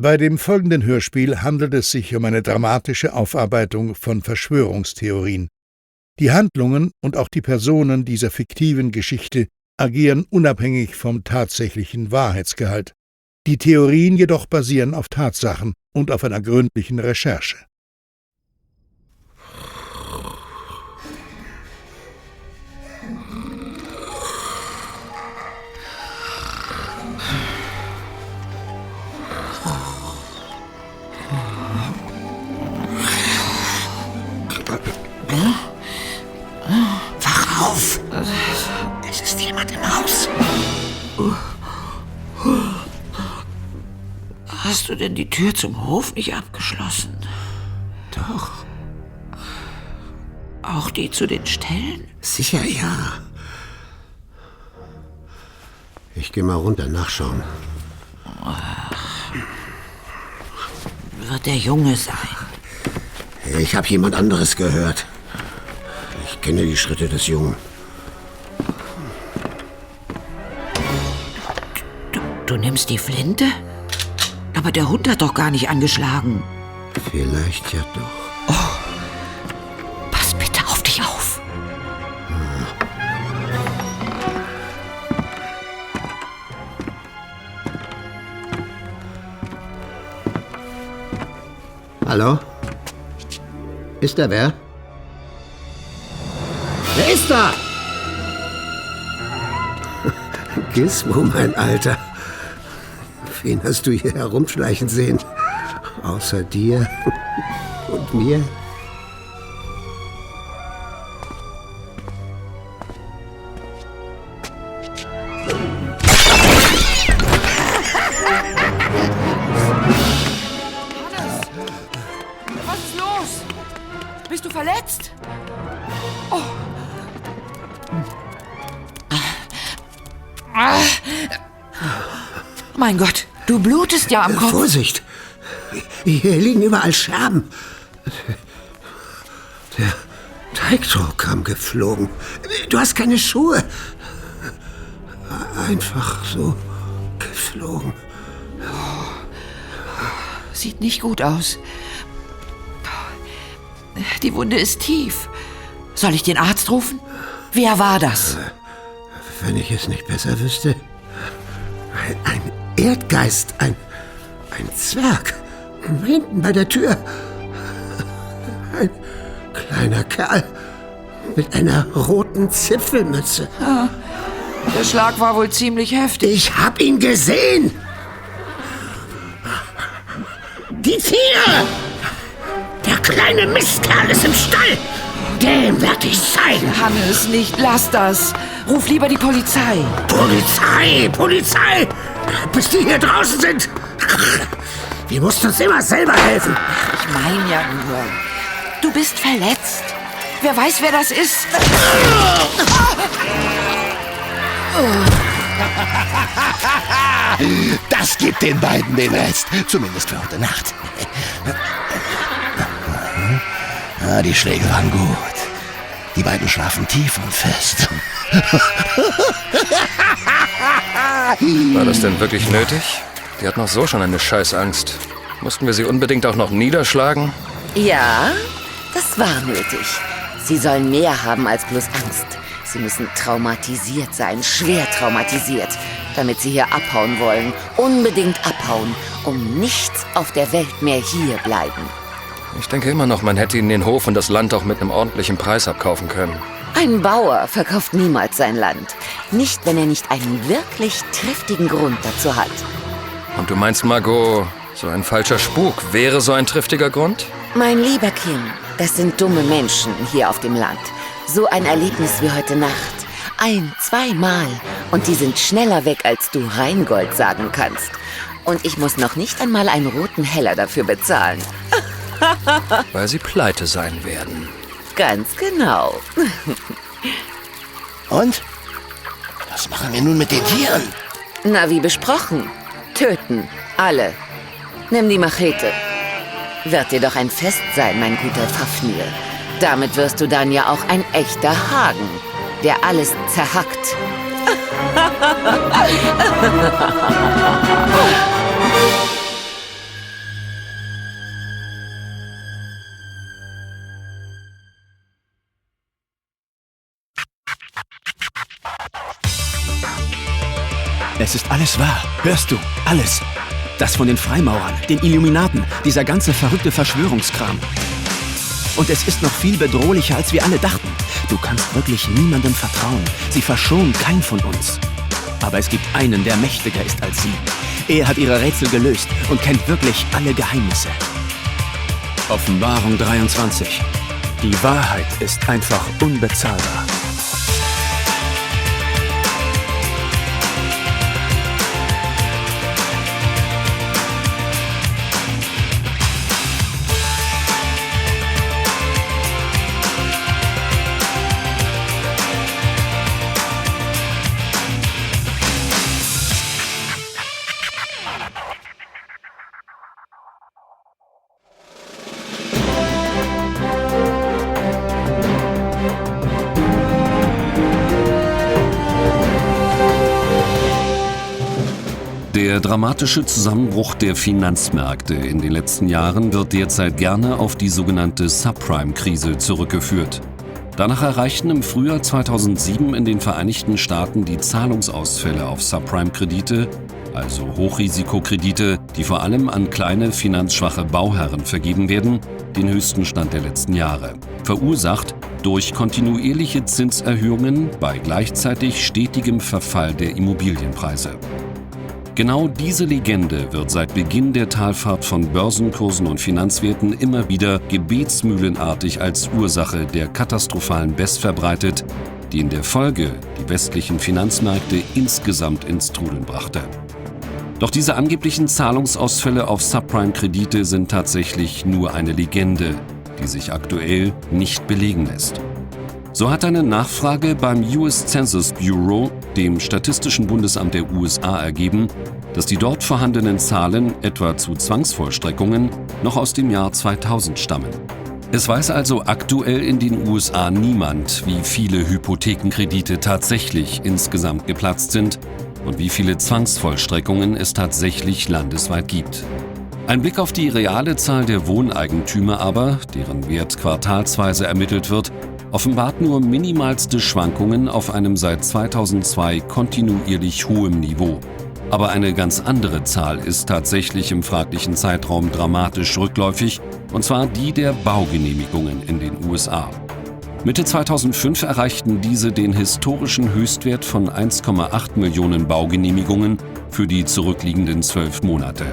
Bei dem folgenden Hörspiel handelt es sich um eine dramatische Aufarbeitung von Verschwörungstheorien. Die Handlungen und auch die Personen dieser fiktiven Geschichte agieren unabhängig vom tatsächlichen Wahrheitsgehalt. Die Theorien jedoch basieren auf Tatsachen und auf einer gründlichen Recherche. Hast du denn die Tür zum Hof nicht abgeschlossen? Doch, Auch die zu den Ställen? sicher ja. Ich gehe mal runter nachschauen. Wird der Junge sein? Ich habe jemand anderes gehört. Ich kenne die Schritte des Jungen. Du nimmst die Flinte? Aber der Hund hat doch gar nicht angeschlagen. Vielleicht ja doch. Pass bitte auf dich auf. Hallo? Ist da wer? Wer ist da? Gizmo, mein Alter. Wen hast du hier herumschleichen sehen? Außer dir und mir? Ja am Kopf. Vorsicht! Hier liegen überall Scherben. Der Teigdruck kam geflogen. Du hast keine Schuhe. Einfach so geflogen. Sieht nicht gut aus. Die Wunde ist tief. Soll ich den Arzt rufen? Wer war das? Wenn ich es nicht besser wüsste. Ein Erdgeist, ein, ein Zwerg. Hinten bei der Tür. Ein kleiner Kerl mit einer roten Zipfelmütze. Der Schlag war wohl ziemlich heftig. Ich hab ihn gesehen! Die Tiere! Der kleine Mistkerl ist im Stall! Dem werd ich zeigen! Hannes, nicht, lass das. Ruf lieber die Polizei. Polizei! Polizei! Bis die hier draußen sind! Wir mussten uns immer selber helfen. Ich meine ja nur. Du bist verletzt. Wer weiß, wer das ist. Das gibt den beiden den Rest. Zumindest für heute Nacht. Ah, die Schläge waren gut. Die beiden schlafen tief und fest. War das denn wirklich nötig? Die hat noch so schon eine Scheißangst. Mussten wir sie unbedingt auch noch niederschlagen? Ja, das war nötig. Sie sollen mehr haben als bloß Angst. Sie müssen traumatisiert sein, schwer traumatisiert, damit sie hier abhauen wollen. Unbedingt abhauen, um nichts auf der Welt mehr hier bleiben. Ich denke immer noch, man hätte ihnen den Hof und das Land auch mit einem ordentlichen Preis abkaufen können. Ein Bauer verkauft niemals sein Land. Nicht, wenn er nicht einen wirklich triftigen Grund dazu hat. Und du meinst, Margot, so ein falscher Spuk wäre so ein triftiger Grund? Mein lieber Kim, das sind dumme Menschen hier auf dem Land. So ein Erlebnis wie heute Nacht. Ein, zweimal. Und die sind schneller weg, als du Rheingold sagen kannst. Und ich muss noch nicht einmal einen roten Heller dafür bezahlen. Weil sie pleite sein werden. Ganz genau. Und? Was machen wir nun mit den Tieren? Na, wie besprochen. Töten. Alle. Nimm die Machete. Wird dir doch ein Fest sein, mein guter Fafnir. Damit wirst du dann ja auch ein echter Hagen, der alles zerhackt. Es ist alles wahr. Hörst du? Alles. Das von den Freimaurern, den Illuminaten, dieser ganze verrückte Verschwörungskram. Und es ist noch viel bedrohlicher, als wir alle dachten. Du kannst wirklich niemandem vertrauen. Sie verschonen keinen von uns. Aber es gibt einen, der mächtiger ist als sie. Er hat ihre Rätsel gelöst und kennt wirklich alle Geheimnisse. Offenbarung 23. Die Wahrheit ist einfach unbezahlbar. Der dramatische Zusammenbruch der Finanzmärkte in den letzten Jahren wird derzeit gerne auf die sogenannte Subprime-Krise zurückgeführt. Danach erreichten im Frühjahr 2007 in den Vereinigten Staaten die Zahlungsausfälle auf Subprime-Kredite, also Hochrisikokredite, die vor allem an kleine finanzschwache Bauherren vergeben werden, den höchsten Stand der letzten Jahre. Verursacht durch kontinuierliche Zinserhöhungen bei gleichzeitig stetigem Verfall der Immobilienpreise. Genau diese Legende wird seit Beginn der Talfahrt von Börsenkursen und Finanzwerten immer wieder gebetsmühlenartig als Ursache der katastrophalen Best verbreitet, die in der Folge die westlichen Finanzmärkte insgesamt ins Trudeln brachte. Doch diese angeblichen Zahlungsausfälle auf Subprime-Kredite sind tatsächlich nur eine Legende, die sich aktuell nicht belegen lässt. So hat eine Nachfrage beim US Census Bureau, dem Statistischen Bundesamt der USA, ergeben, dass die dort vorhandenen Zahlen etwa zu Zwangsvollstreckungen noch aus dem Jahr 2000 stammen. Es weiß also aktuell in den USA niemand, wie viele Hypothekenkredite tatsächlich insgesamt geplatzt sind und wie viele Zwangsvollstreckungen es tatsächlich landesweit gibt. Ein Blick auf die reale Zahl der Wohneigentümer aber, deren Wert quartalsweise ermittelt wird, offenbart nur minimalste Schwankungen auf einem seit 2002 kontinuierlich hohem Niveau. Aber eine ganz andere Zahl ist tatsächlich im fraglichen Zeitraum dramatisch rückläufig, und zwar die der Baugenehmigungen in den USA. Mitte 2005 erreichten diese den historischen Höchstwert von 1,8 Millionen Baugenehmigungen für die zurückliegenden zwölf Monate.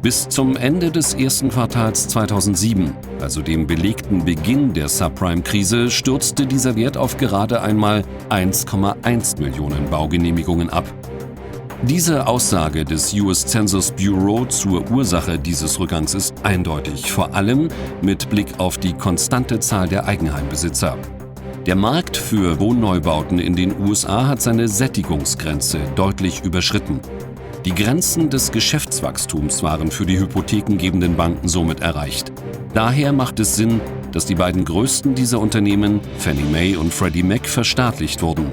Bis zum Ende des ersten Quartals 2007, also dem belegten Beginn der Subprime-Krise, stürzte dieser Wert auf gerade einmal 1,1 Millionen Baugenehmigungen ab. Diese Aussage des US Census Bureau zur Ursache dieses Rückgangs ist eindeutig, vor allem mit Blick auf die konstante Zahl der Eigenheimbesitzer. Der Markt für Wohnneubauten in den USA hat seine Sättigungsgrenze deutlich überschritten. Die Grenzen des Geschäftswachstums waren für die hypothekengebenden Banken somit erreicht. Daher macht es Sinn, dass die beiden größten dieser Unternehmen, Fannie Mae und Freddie Mac, verstaatlicht wurden.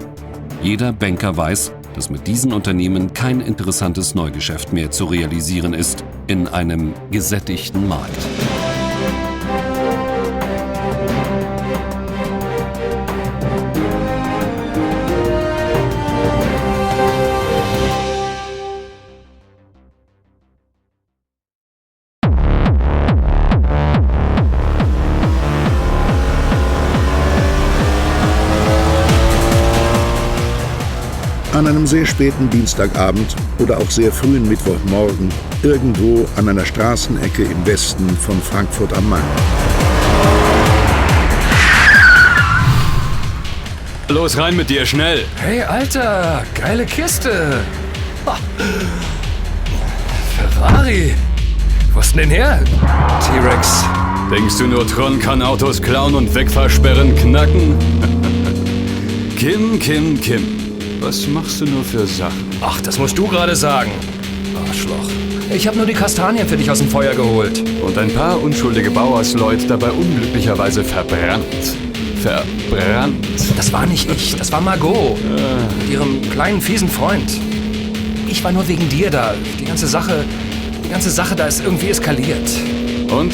Jeder Banker weiß, dass mit diesen Unternehmen kein interessantes Neugeschäft mehr zu realisieren ist in einem gesättigten Markt. An einem sehr späten Dienstagabend oder auch sehr frühen Mittwochmorgen irgendwo an einer Straßenecke im Westen von Frankfurt am Main. Los rein mit dir, schnell! Hey, Alter, geile Kiste. Ha. Ferrari. Wo ist denn her? T-Rex. Denkst du nur, Tron kann Autos klauen und wegversperren knacken? Kim, Kim, Kim. Was machst du nur für Sachen? Ach, das musst du gerade sagen. Arschloch. Ich habe nur die Kastanien für dich aus dem Feuer geholt. Und ein paar unschuldige Bauersleut dabei unglücklicherweise verbrannt. Verbrannt. Das war nicht ich, das war Margot. Mit ihrem kleinen, fiesen Freund. Ich war nur wegen dir da. Die ganze Sache, die ganze Sache da ist irgendwie eskaliert. Und?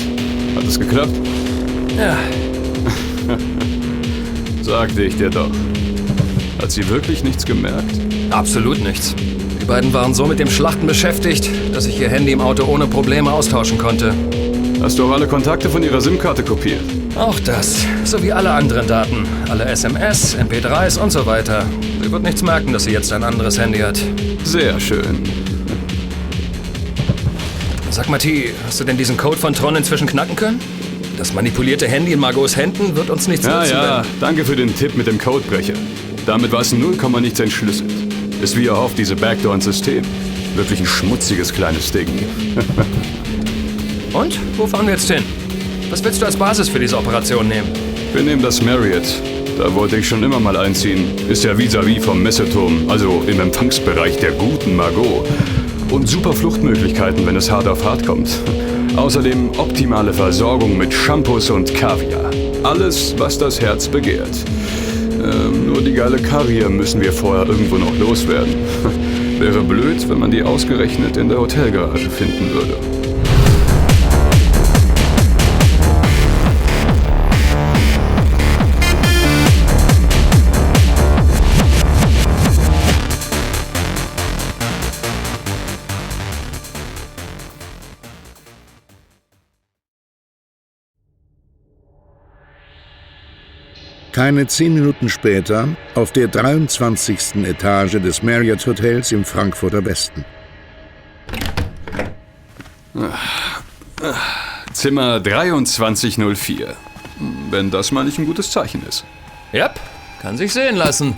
Hat es geklappt? Ja, Sagte ich dir doch. Hat sie wirklich nichts gemerkt? absolut nichts. beiden waren so mit dem Schlachten beschäftigt, dass ich ihr Handy im Auto ohne Probleme austauschen konnte. Hast du auch alle Kontakte von ihrer SIM-Karte kopiert? Auch das, sowie alle anderen Daten. Alle SMS, MP3s und so weiter. Sie wird nichts merken, dass sie jetzt ein anderes Handy hat. Sehr schön. Sag mal, T, hast du denn diesen Code von Tron inzwischen knacken können? Das manipulierte Handy in Margos Händen wird uns nichts Ja, nützen, ja, danke für den Tipp mit dem Codebrecher. Damit war es 0, nichts entschlüsselt. Ist wie erhofft diese Backdoor ins System. Wirklich ein schmutziges kleines Ding. Und? Wo fahren wir jetzt hin? Was willst du als Basis für diese Operation nehmen? Wir nehmen das Marriott. Da wollte ich schon immer mal einziehen. Ist ja vis-à-vis vom Messeturm, also im Empfangsbereich der guten Margot. Und super Fluchtmöglichkeiten, wenn es hart auf hart kommt. Außerdem optimale Versorgung mit Shampoos und Kaviar. Alles, was das Herz begehrt. Ähm, die geile Karriere müssen wir vorher irgendwo noch loswerden. Wäre blöd, wenn man die ausgerechnet in der Hotelgarage finden würde. Keine zehn Minuten später auf der 23. Etage des Marriott Hotels im Frankfurter Westen. Zimmer 2304. Wenn das mal nicht ein gutes Zeichen ist. Yep, kann sich sehen lassen.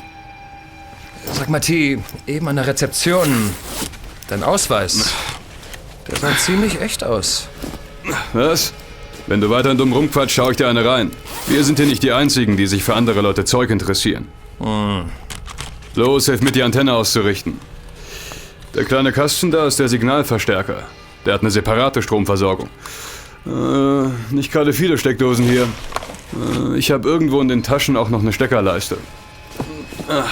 Sag mal, T, eben an der Rezeption. Dein Ausweis. Der sah ziemlich echt aus. Was? Wenn du weiter dumm rumquatsch, schau ich dir eine rein. Wir sind hier nicht die Einzigen, die sich für andere Leute Zeug interessieren. Los, hilf mit, die Antenne auszurichten. Der kleine Kasten da ist der Signalverstärker. Der hat eine separate Stromversorgung. Äh, nicht gerade viele Steckdosen hier. Äh, ich habe irgendwo in den Taschen auch noch eine Steckerleiste. Ah.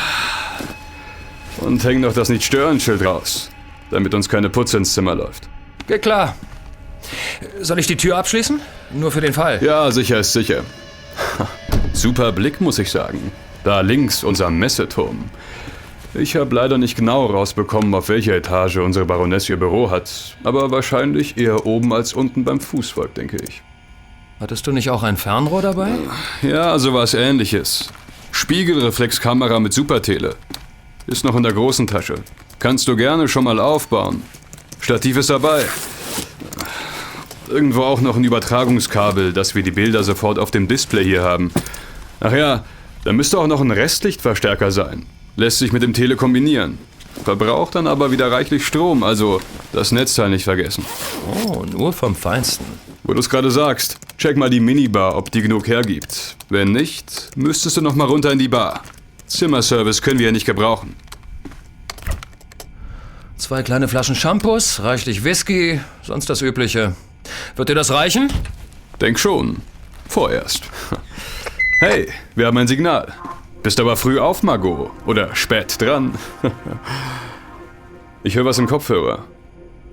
Und häng noch das Nicht-Stören-Schild raus, damit uns keine Putze ins Zimmer läuft. Geht klar. Soll ich die Tür abschließen? Nur für den Fall. Ja, sicher ist sicher. Super Blick, muss ich sagen. Da links unser Messeturm. Ich habe leider nicht genau rausbekommen, auf welcher Etage unsere Baroness ihr Büro hat, aber wahrscheinlich eher oben als unten beim Fußvolk, denke ich. Hattest du nicht auch ein Fernrohr dabei? Ja, sowas ähnliches. Spiegelreflexkamera mit Supertele. Ist noch in der großen Tasche. Kannst du gerne schon mal aufbauen. Stativ ist dabei. Irgendwo auch noch ein Übertragungskabel, dass wir die Bilder sofort auf dem Display hier haben. Ach ja, da müsste auch noch ein Restlichtverstärker sein. Lässt sich mit dem Tele kombinieren. Verbraucht dann aber wieder reichlich Strom, also das Netzteil nicht vergessen. Oh, nur vom Feinsten. Wo du es gerade sagst, check mal die Minibar, ob die genug hergibt. Wenn nicht, müsstest du noch mal runter in die Bar. Zimmerservice können wir ja nicht gebrauchen. Zwei kleine Flaschen Shampoos, reichlich Whisky, sonst das Übliche. Wird dir das reichen? Denk schon. Vorerst. Hey, wir haben ein Signal. Bist aber früh auf, Margot. Oder spät dran. Ich höre was im Kopfhörer.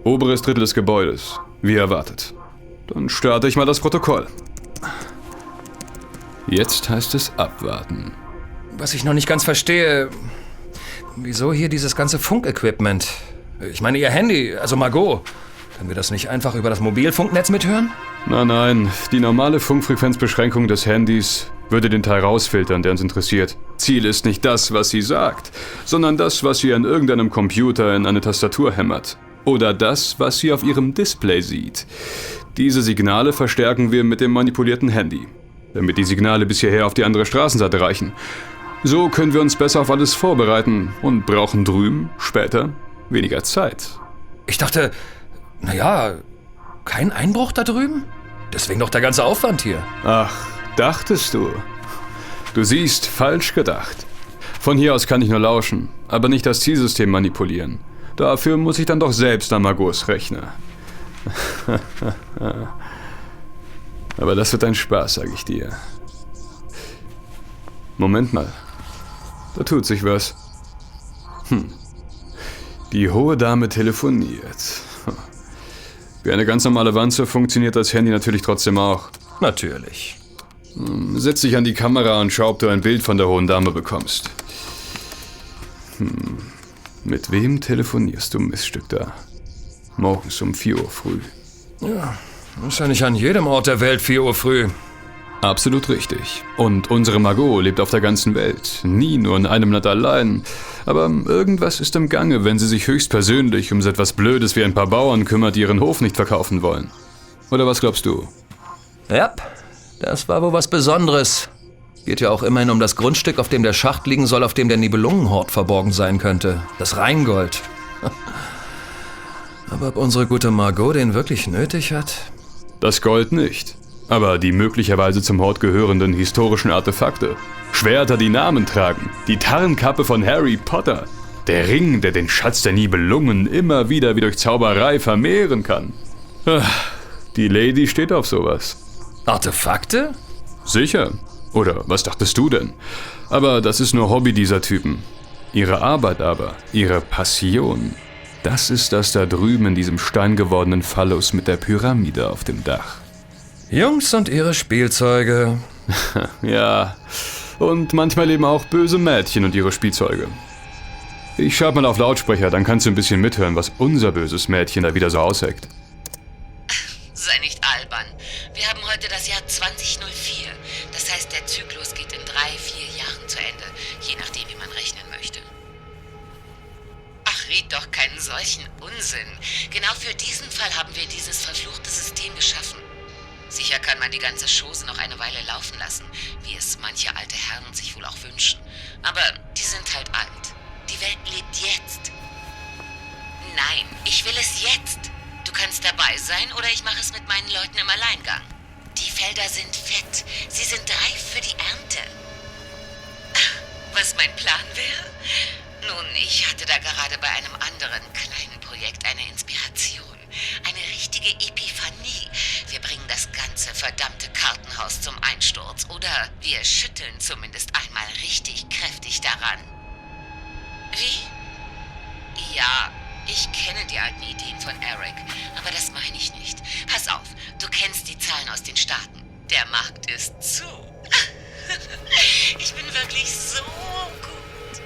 Oberes Drittel des Gebäudes. Wie erwartet. Dann starte ich mal das Protokoll. Jetzt heißt es abwarten. Was ich noch nicht ganz verstehe, wieso hier dieses ganze Funkequipment? Ich meine, ihr Handy, also Margot. Können wir das nicht einfach über das Mobilfunknetz mithören? Nein, nein, die normale Funkfrequenzbeschränkung des Handys würde den Teil rausfiltern, der uns interessiert. Ziel ist nicht das, was sie sagt, sondern das, was sie an irgendeinem Computer in eine Tastatur hämmert. Oder das, was sie auf ihrem Display sieht. Diese Signale verstärken wir mit dem manipulierten Handy, damit die Signale bis hierher auf die andere Straßenseite reichen. So können wir uns besser auf alles vorbereiten und brauchen drüben, später, weniger Zeit. Ich dachte, naja, kein Einbruch da drüben? Deswegen doch der ganze Aufwand hier. Ach, dachtest du? Du siehst, falsch gedacht. Von hier aus kann ich nur lauschen, aber nicht das Zielsystem manipulieren. Dafür muss ich dann doch selbst an Margos Rechner. aber das wird ein Spaß, sag ich dir. Moment mal. Da tut sich was. Hm. Die hohe Dame telefoniert. Wie eine ganz normale Wanze funktioniert das Handy natürlich trotzdem auch. Natürlich. Setz dich an die Kamera und schau, ob du ein Bild von der hohen Dame bekommst. Hm. Mit wem telefonierst du, Miststück da? Morgens um 4 Uhr früh. Ja, ist ja nicht an jedem Ort der Welt 4 Uhr früh. Absolut richtig. Und unsere Margot lebt auf der ganzen Welt. Nie nur in einem Land allein. Aber irgendwas ist im Gange, wenn sie sich höchstpersönlich um so etwas Blödes wie ein paar Bauern kümmert, die ihren Hof nicht verkaufen wollen. Oder was glaubst du? Ja, das war wohl was Besonderes. Geht ja auch immerhin um das Grundstück, auf dem der Schacht liegen soll, auf dem der Nibelungenhort verborgen sein könnte. Das Rheingold. Aber ob unsere gute Margot den wirklich nötig hat? Das Gold nicht. Aber die möglicherweise zum Hort gehörenden historischen Artefakte. Schwerter, die Namen tragen. Die Tarnkappe von Harry Potter. Der Ring, der den Schatz der Nibelungen immer wieder wie durch Zauberei vermehren kann. Ah, Die Lady steht auf sowas. Artefakte? Sicher. Oder was dachtest du denn? Aber das ist nur Hobby dieser Typen. Ihre Arbeit aber, ihre Passion, das ist das da drüben in diesem steingewordenen Phallus mit der Pyramide auf dem Dach. Jungs und ihre Spielzeuge. Ja, und manchmal eben auch böse Mädchen und ihre Spielzeuge. Ich schalte mal auf Lautsprecher, dann kannst du ein bisschen mithören, was unser böses Mädchen da wieder so ausheckt. Sei nicht albern. Wir haben heute das Jahr 2004. Das heißt, der Zyklus geht in drei, vier Jahren zu Ende. Je nachdem, wie man rechnen möchte. Ach, red doch keinen solchen Unsinn. Genau für diesen Fall haben wir dieses verfluchte System geschaffen. Man die ganze Chose noch eine Weile laufen lassen, wie es manche alte Herren sich wohl auch wünschen. Aber die sind halt alt. Die Welt lebt jetzt. Nein, ich will es jetzt. Du kannst dabei sein oder ich mache es mit meinen Leuten im Alleingang. Die Felder sind fett. Sie sind reif für die Ernte. Was mein Plan wäre? Nun, ich hatte da gerade bei einem anderen kleinen Projekt eine Inspiration. Eine richtige Epiphanie. Ganze verdammte Kartenhaus zum Einsturz. Oder wir schütteln zumindest einmal richtig kräftig daran. Wie? Ja, ich kenne die alten Ideen von Eric, aber das meine ich nicht. Pass auf, du kennst die Zahlen aus den Staaten. Der Markt ist zu. ich bin wirklich so gut.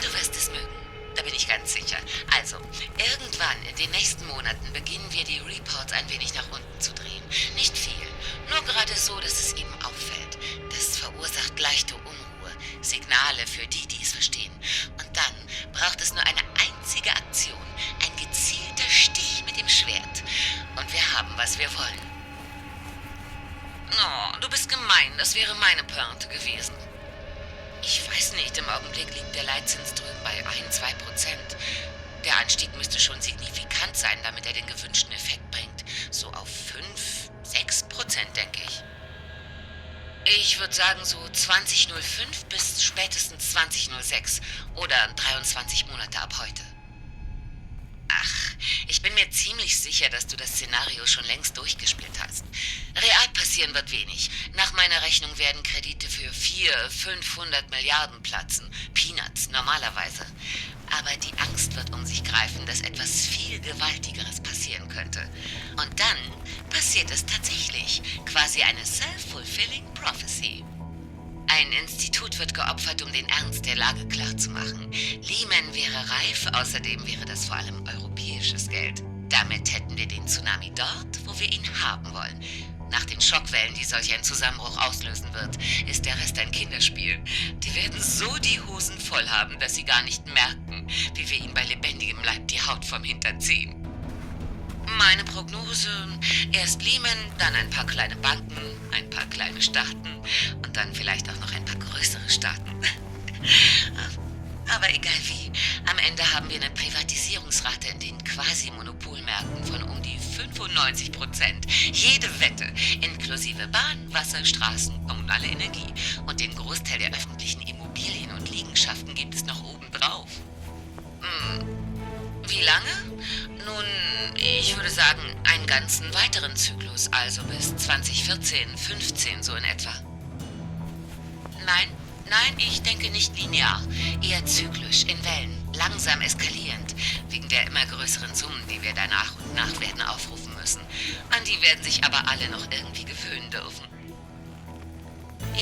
Du wirst es mögen. Da bin ich ganz sicher. Also, irgendwann in den nächsten Monaten beginnen wir die Reports ein wenig nach unten zu drehen. Nicht viel, nur gerade so, dass es ihm auffällt. Das verursacht leichte Unruhe. Signale für die, die es verstehen. Und dann braucht es nur eine einzige Aktion. Ein gezielter Stich mit dem Schwert. Und wir haben, was wir wollen. Oh, du bist gemein. Das wäre meine Pointe gewesen. Ich weiß nicht, im Augenblick liegt der Leitzins drüben bei 1, 2 Prozent. Der Anstieg müsste schon signifikant sein, damit er den gewünschten Effekt bringt. So auf 5, 6 Prozent, denke ich. Ich würde sagen so 2005 bis spätestens 2006 oder 23 Monate ab heute. Mir ziemlich sicher, dass du das Szenario schon längst durchgespielt hast. Real passieren wird wenig. Nach meiner Rechnung werden Kredite für 400, 500 Milliarden platzen. Peanuts normalerweise. Aber die Angst wird um sich greifen, dass etwas viel Gewaltigeres passieren könnte. Und dann passiert es tatsächlich. Quasi eine self-fulfilling prophecy. Ein Institut wird geopfert, um den Ernst der Lage klarzumachen. Lehman wäre reif, außerdem wäre das vor allem europäisches Geld. Damit hätten wir den Tsunami dort, wo wir ihn haben wollen. Nach den Schockwellen, die solch ein Zusammenbruch auslösen wird, ist der Rest ein Kinderspiel. Die werden so die Hosen voll haben, dass sie gar nicht merken, wie wir ihnen bei lebendigem Leib die Haut vom Hintern ziehen. Meine Prognose, erst Lehman, dann ein paar kleine Banken, ein paar kleine Staaten und dann vielleicht auch noch ein paar größere Staaten. Aber egal wie, am Ende haben wir eine Privatisierungsrate in den Quasi-Monopolmärkten von um die 95 Prozent. Jede Wette, inklusive Bahn, Wasser, Straßen, kommunale Energie und den Großteil der öffentlichen Immobilien und Liegenschaften gibt es noch obendrauf. Hm. Wie lange? Nun, ich würde sagen, einen ganzen weiteren Zyklus, also bis 2014, 15 so in etwa. Nein, nein, ich denke nicht linear, eher zyklisch, in Wellen, langsam eskalierend, wegen der immer größeren Summen, die wir da nach und nach werden aufrufen müssen. An die werden sich aber alle noch irgendwie gewöhnen dürfen.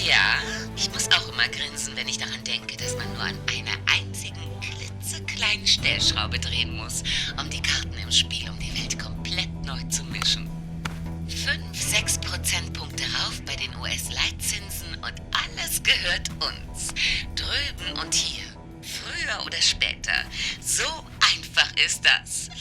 Ja, ich muss auch immer grinsen, wenn ich daran denke, dass man nur an einer einzigen klitzekleinen kleinen Stellschraube drehen muss, um die Karten im Spiel um die Welt komplett neu zu mischen. Fünf, sechs Prozentpunkte rauf bei den US-Leitzinsen und alles gehört uns. Drüben und hier. Früher oder später. So einfach ist das.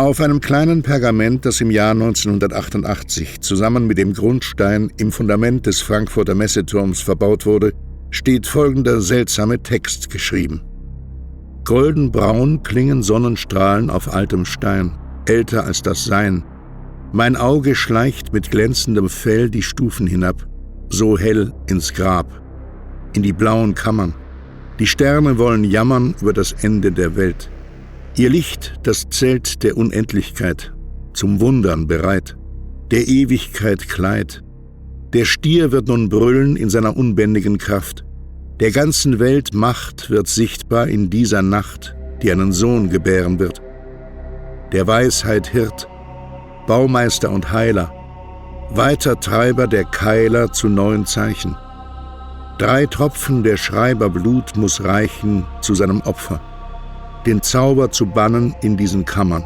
Auf einem kleinen Pergament, das im Jahr 1988 zusammen mit dem Grundstein im Fundament des Frankfurter Messeturms verbaut wurde, steht folgender seltsame Text geschrieben. Goldenbraun klingen Sonnenstrahlen auf altem Stein, älter als das Sein. Mein Auge schleicht mit glänzendem Fell die Stufen hinab, so hell ins Grab, in die blauen Kammern. Die Sterne wollen jammern über das Ende der Welt. Ihr Licht, das Zelt der Unendlichkeit, zum Wundern bereit, der Ewigkeit Kleid. Der Stier wird nun brüllen in seiner unbändigen Kraft. Der ganzen Welt Macht wird sichtbar in dieser Nacht, die einen Sohn gebären wird. Der Weisheit Hirt, Baumeister und Heiler, weiter Treiber der Keiler zu neuen Zeichen. Drei Tropfen der Schreiber Blut muss reichen zu seinem Opfer den Zauber zu bannen in diesen Kammern.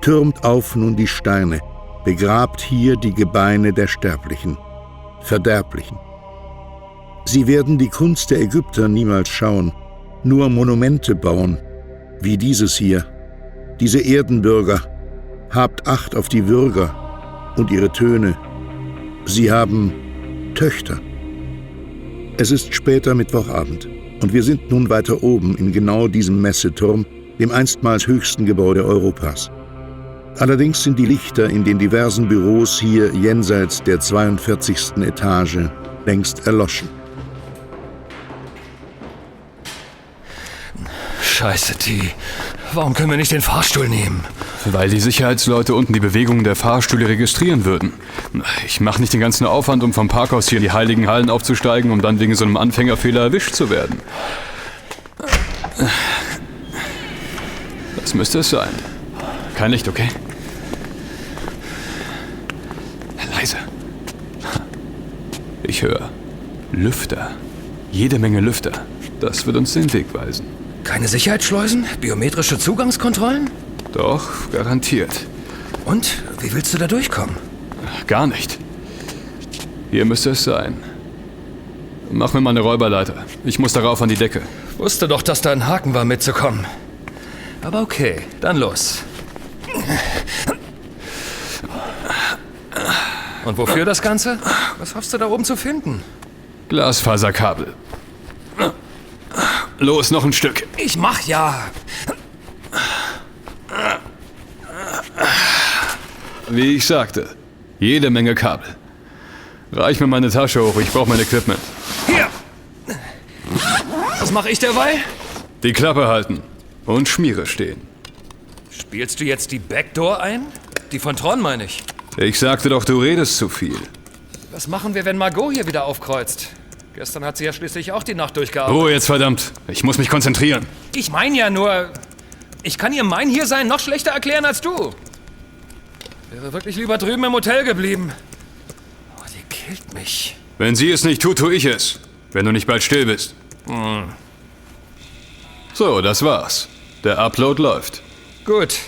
Türmt auf nun die Steine, begrabt hier die Gebeine der Sterblichen, Verderblichen. Sie werden die Kunst der Ägypter niemals schauen, nur Monumente bauen, wie dieses hier. Diese Erdenbürger, habt Acht auf die Würger und ihre Töne. Sie haben Töchter. Es ist später Mittwochabend. Und wir sind nun weiter oben in genau diesem Messeturm, dem einstmals höchsten Gebäude Europas. Allerdings sind die Lichter in den diversen Büros hier jenseits der 42. Etage längst erloschen. Scheiße, T. Warum können wir nicht den Fahrstuhl nehmen? Weil die Sicherheitsleute unten die Bewegungen der Fahrstühle registrieren würden. Ich mache nicht den ganzen Aufwand, um vom Parkhaus hier in die heiligen Hallen aufzusteigen, um dann wegen so einem Anfängerfehler erwischt zu werden. Das müsste es sein. Kein Licht, okay? Leise. Ich höre Lüfter. Jede Menge Lüfter. Das wird uns den Weg weisen. Keine Sicherheitsschleusen? Biometrische Zugangskontrollen? Doch, garantiert. Und? Wie willst du da durchkommen? Gar nicht. Hier müsste es sein. Mach mir mal eine Räuberleiter. Ich muss darauf an die Decke. Wusste doch, dass da ein Haken war, mitzukommen. Aber okay, dann los. Und wofür das Ganze? Was hoffst du da oben zu finden? Glasfaserkabel. Los, noch ein Stück. Ich mach ja. Wie ich sagte, jede Menge Kabel. Reich mir meine Tasche hoch, ich brauche mein Equipment. Hier! Was mache ich derweil? Die Klappe halten und Schmiere stehen. Spielst du jetzt die Backdoor ein? Die von Tron meine ich. Ich sagte doch, du redest zu viel. Was machen wir, wenn Margot hier wieder aufkreuzt? Gestern hat sie ja schließlich auch die Nacht durchgearbeitet. Ruhe jetzt, verdammt. Ich muss mich konzentrieren. Ich meine ja nur, ich kann ihr mein Hiersein noch schlechter erklären als du. Wäre wirklich lieber drüben im Hotel geblieben. Oh, die killt mich. Wenn sie es nicht tut, tue ich es. Wenn du nicht bald still bist. Hm. So, das war's. Der Upload läuft. Gut.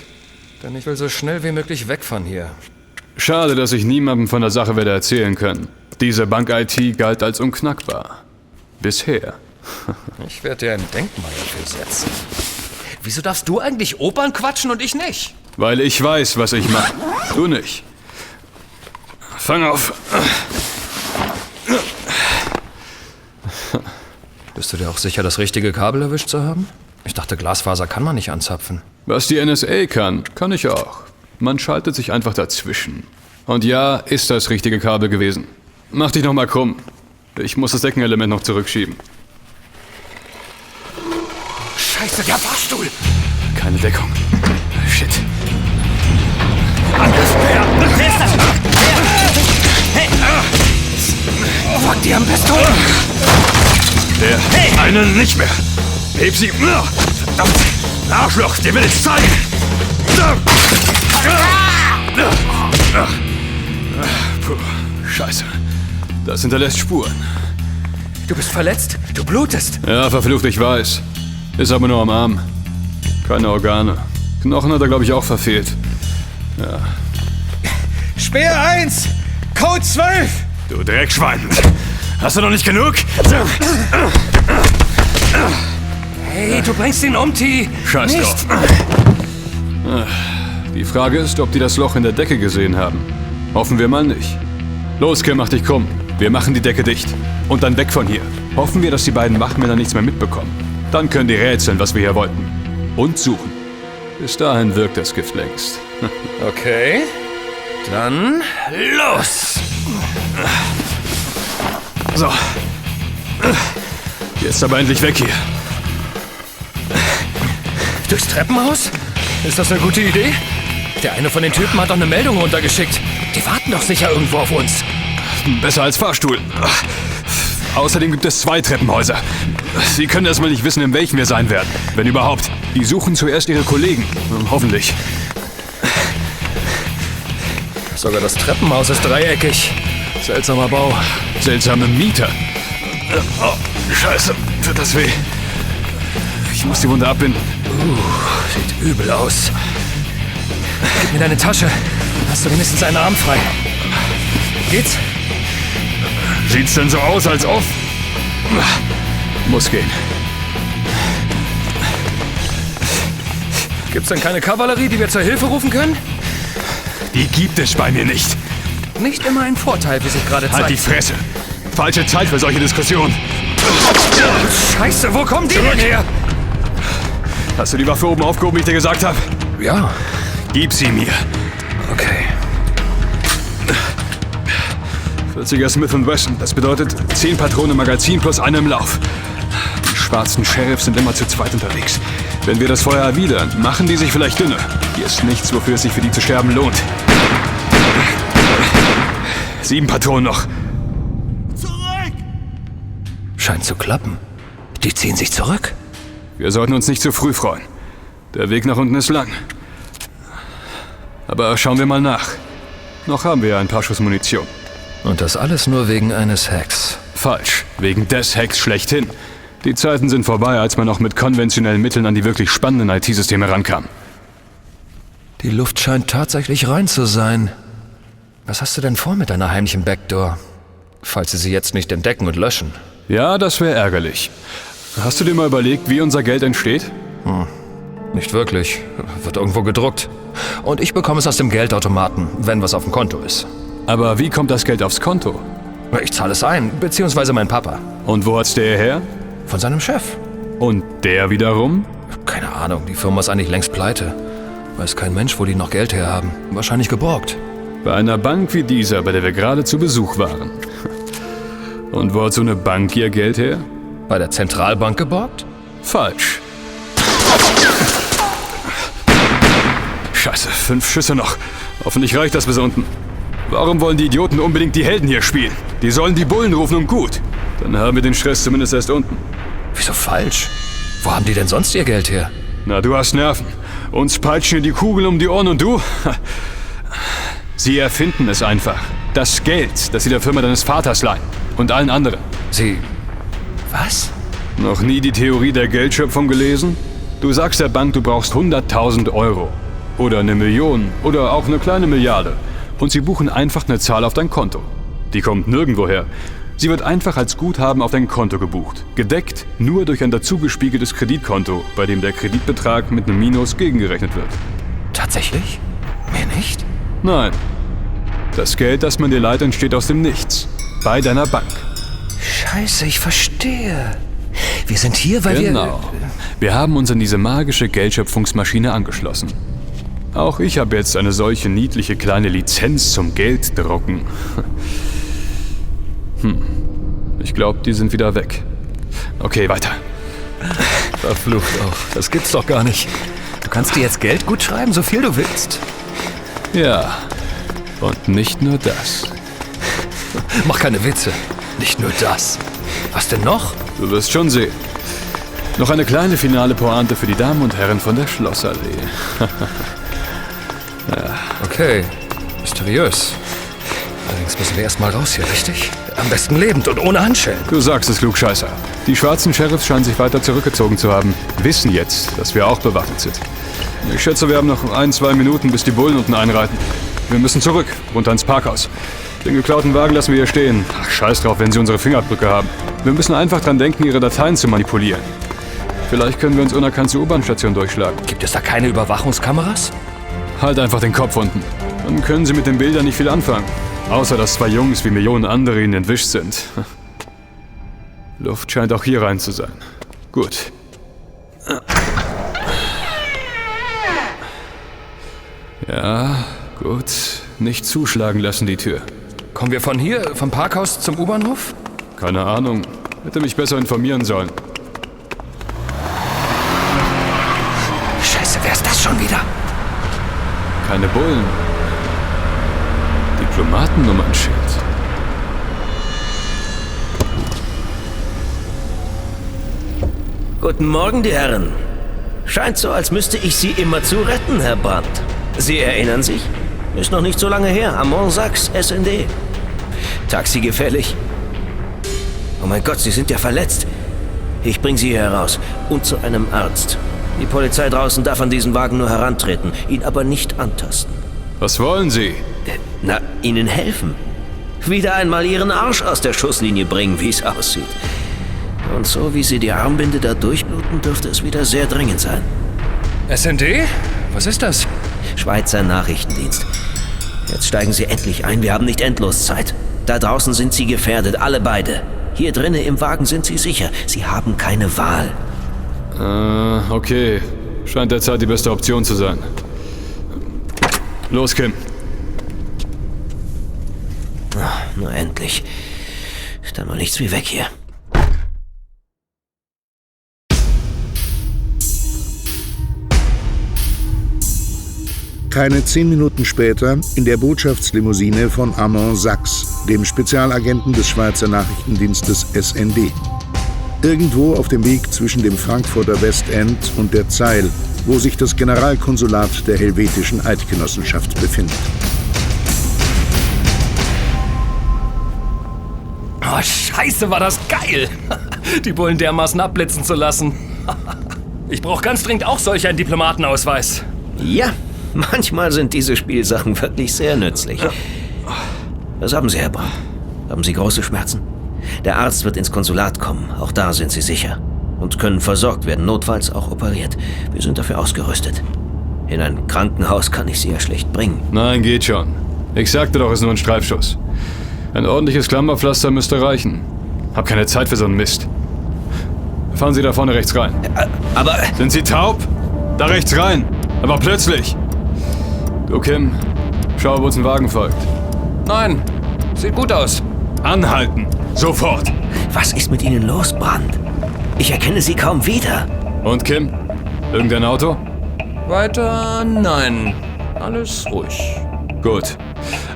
Denn ich will so schnell wie möglich weg von hier. Schade, dass ich niemandem von der Sache werde erzählen können. Diese Bank-IT galt als unknackbar. Bisher. ich werde dir ein Denkmal dafür setzen. Wieso darfst du eigentlich Opern quatschen und ich nicht? Weil ich weiß, was ich mache. Du nicht. Fang auf. Bist du dir auch sicher, das richtige Kabel erwischt zu haben? Ich dachte, Glasfaser kann man nicht anzapfen. Was die NSA kann, kann ich auch. Man schaltet sich einfach dazwischen. Und ja, ist das richtige Kabel gewesen. Mach dich noch mal krumm. Ich muss das Deckenelement noch zurückschieben. Scheiße, der Fahrstuhl! Keine Deckung. Wer ist das? Hey! Fuck, die haben Pistolen! Der hey. eine nicht mehr. Heb sie. Verdammt. Arschloch, dir will ich zeigen. Puh, scheiße. Das hinterlässt Spuren. Du bist verletzt? Du blutest? Ja, verflucht, ich weiß. Ist aber nur am Arm. Keine Organe. Knochen hat er, glaube ich, auch verfehlt. Ja. Speer 1! Code 12! Du Dreckschwein! Hast du noch nicht genug? Hey, du bringst ihn um, T. Scheiß nicht. drauf. Die Frage ist, ob die das Loch in der Decke gesehen haben. Hoffen wir mal nicht. Los, Kim, mach dich krumm. Wir machen die Decke dicht. Und dann weg von hier. Hoffen wir, dass die beiden Wachmänner nichts mehr mitbekommen. Dann können die rätseln, was wir hier wollten. Und suchen. Bis dahin wirkt das Gift längst. Okay. Dann los! So. Jetzt aber endlich weg hier. Durchs Treppenhaus? Ist das eine gute Idee? Der eine von den Typen hat doch eine Meldung runtergeschickt. Die warten doch sicher irgendwo auf uns. Besser als Fahrstuhl. Außerdem gibt es zwei Treppenhäuser. Sie können erstmal nicht wissen, in welchem wir sein werden. Wenn überhaupt. Die suchen zuerst ihre Kollegen. Hoffentlich. Sogar das Treppenhaus ist dreieckig. Seltsamer Bau. Seltsame Mieter. Oh, scheiße. Tut das weh. Ich muss die Wunde abbinden. Uh, sieht übel aus. Gib mir deine Tasche. Hast du wenigstens einen Arm frei? Geht's? Sieht's denn so aus, als ob? Muss gehen. Gibt's denn keine Kavallerie, die wir zur Hilfe rufen können? Die gibt es bei mir nicht. Nicht immer ein Vorteil, wie sich gerade zeigt. Halt die Fresse. Falsche Zeit für solche Diskussionen. Scheiße, wo kommen die denn her? Hast du die Waffe oben aufgehoben, wie ich dir gesagt habe? Ja. Gib sie mir. Okay. 40er Smith Wesson. Das bedeutet 10 Patronen im Magazin plus eine im Lauf. Die schwarzen Sheriffs sind immer zu zweit unterwegs. Wenn wir das Feuer erwidern, machen die sich vielleicht dünner. Hier ist nichts, wofür es sich für die zu sterben lohnt. Sieben Patronen noch. Zurück! Scheint zu klappen. Die ziehen sich zurück. Wir sollten uns nicht zu früh freuen. Der Weg nach unten ist lang. Aber schauen wir mal nach. Noch haben wir ein paar Schuss Munition. Und das alles nur wegen eines Hacks. Falsch. Wegen des Hacks schlechthin. Die Zeiten sind vorbei, als man noch mit konventionellen Mitteln an die wirklich spannenden IT-Systeme rankam. Die Luft scheint tatsächlich rein zu sein. Was hast du denn vor mit deiner heimlichen Backdoor? Falls sie sie jetzt nicht entdecken und löschen. Ja, das wäre ärgerlich. Hast du dir mal überlegt, wie unser Geld entsteht? Hm. Nicht wirklich. Wird irgendwo gedruckt. Und ich bekomme es aus dem Geldautomaten, wenn was auf dem Konto ist. Aber wie kommt das Geld aufs Konto? Ich zahle es ein, beziehungsweise mein Papa. Und wo hat's der her? Von seinem Chef. Und der wiederum? Keine Ahnung, die Firma ist eigentlich längst pleite. Weiß kein Mensch, wo die noch Geld herhaben. Wahrscheinlich geborgt. Bei einer Bank wie dieser, bei der wir gerade zu Besuch waren. Und wo hat so eine Bank ihr Geld her? Bei der Zentralbank geborgt? Falsch. Scheiße, fünf Schüsse noch. Hoffentlich reicht das bis unten. Warum wollen die Idioten unbedingt die Helden hier spielen? Die sollen die Bullen rufen und gut. Dann haben wir den Stress zumindest erst unten. Wieso falsch? Wo haben die denn sonst ihr Geld her? Na, du hast Nerven. Uns peitschen hier die Kugeln um die Ohren und du? Sie erfinden es einfach. Das Geld, das sie der Firma deines Vaters leihen. Und allen anderen. Sie. Was? Noch nie die Theorie der Geldschöpfung gelesen? Du sagst der Bank, du brauchst 100.000 Euro. Oder eine Million. Oder auch eine kleine Milliarde. Und sie buchen einfach eine Zahl auf dein Konto. Die kommt nirgendwoher. Sie wird einfach als Guthaben auf dein Konto gebucht. Gedeckt nur durch ein dazugespiegeltes Kreditkonto, bei dem der Kreditbetrag mit einem Minus gegengerechnet wird. Tatsächlich? Mehr nicht? Nein. Das Geld, das man dir leiht, entsteht aus dem Nichts. Bei deiner Bank. Scheiße, ich verstehe. Wir sind hier, weil genau. wir... Genau. Wir haben uns an diese magische Geldschöpfungsmaschine angeschlossen. Auch ich habe jetzt eine solche niedliche kleine Lizenz zum Gelddrucken. Hm. Ich glaube, die sind wieder weg. Okay, weiter. Verflucht auch. Das gibt's doch gar nicht. Du kannst dir jetzt Geld gut schreiben, so viel du willst. Ja. Und nicht nur das. Mach keine Witze. Nicht nur das. Was denn noch? Du wirst schon sehen. Noch eine kleine finale Pointe für die Damen und Herren von der Schlossallee. Okay. Mysteriös. Allerdings müssen wir erst mal raus hier, richtig? Am besten lebend und ohne Handschellen. Du sagst es, Klugscheißer. Die schwarzen Sheriffs scheinen sich weiter zurückgezogen zu haben. Wissen jetzt, dass wir auch bewaffnet sind. Ich schätze, wir haben noch ein, zwei Minuten, bis die Bullen unten einreiten. Wir müssen zurück, runter ins Parkhaus. Den geklauten Wagen lassen wir hier stehen. Ach, scheiß drauf, wenn sie unsere Fingerabdrücke haben. Wir müssen einfach dran denken, ihre Dateien zu manipulieren. Vielleicht können wir uns unerkannt zur U-Bahn-Station durchschlagen. Gibt es da keine Überwachungskameras? Halt einfach den Kopf unten. Dann können sie mit den Bildern nicht viel anfangen. Außer dass zwei Jungs wie Millionen andere ihnen entwischt sind. Luft scheint auch hier rein zu sein. Gut. Ja, gut. Nicht zuschlagen lassen, die Tür. Kommen wir von hier, vom Parkhaus zum U-Bahnhof? Keine Ahnung. Hätte mich besser informieren sollen. Scheiße, wer ist das schon wieder? Keine Bullen. Diplomatennummernschild. Guten Morgen, die Herren. Scheint so, als müsste ich Sie immer zu retten, Herr Brandt. Sie erinnern sich? Ist noch nicht so lange her, am Monsax, SND. Taxi gefällig? Oh mein Gott, Sie sind ja verletzt. Ich bringe Sie hier heraus und zu einem Arzt. Die Polizei draußen darf an diesen Wagen nur herantreten, ihn aber nicht antasten. Was wollen Sie? Äh, Na, Ihnen helfen. Wieder einmal Ihren Arsch aus der Schusslinie bringen, wie es aussieht. Und so wie Sie die Armbinde da durchbluten, dürfte es wieder sehr dringend sein. SND? Was ist das? Schweizer Nachrichtendienst. Jetzt steigen Sie endlich ein, wir haben nicht endlos Zeit. Da draußen sind Sie gefährdet, alle beide. Hier drinnen im Wagen sind Sie sicher. Sie haben keine Wahl. Äh, okay. Scheint derzeit die beste Option zu sein. Los, Kim. Ach, nur endlich. Dann mal nichts wie weg hier. Keine zehn Minuten später in der Botschaftslimousine von Armand Sachs, dem Spezialagenten des Schweizer Nachrichtendienstes SND. Irgendwo auf dem Weg zwischen dem Frankfurter Westend und der Zeil, wo sich das Generalkonsulat der Helvetischen Eidgenossenschaft befindet. Oh, scheiße, war das geil. Die Bullen dermaßen abblitzen zu lassen. Ich brauche ganz dringend auch solch einen Diplomatenausweis. Ja, manchmal sind diese Spielsachen wirklich sehr nützlich. Was haben Sie, Herr Brandt? Haben Sie große Schmerzen? Der Arzt wird ins Konsulat kommen. Auch da sind Sie sicher. Und können versorgt werden, notfalls auch operiert. Wir sind dafür ausgerüstet. In ein Krankenhaus kann ich Sie ja schlecht bringen. Nein, geht schon. Ich sagte doch, es ist nur ein Streifschuss. Ein ordentliches Klammerpflaster müsste reichen. Hab keine Zeit für so einen Mist. Fahren Sie da vorne rechts rein. Aber Sind Sie taub? Da rechts rein. Aber plötzlich. Du, Kim, schau, ob uns ein Wagen folgt. Nein, sieht gut aus. Anhalten. Sofort. was ist mit Ihnen los, Brandt? Ich erkenne Sie kaum wieder. Und Kim? Irgendein Auto? Weiter nein. Alles ruhig. Gut.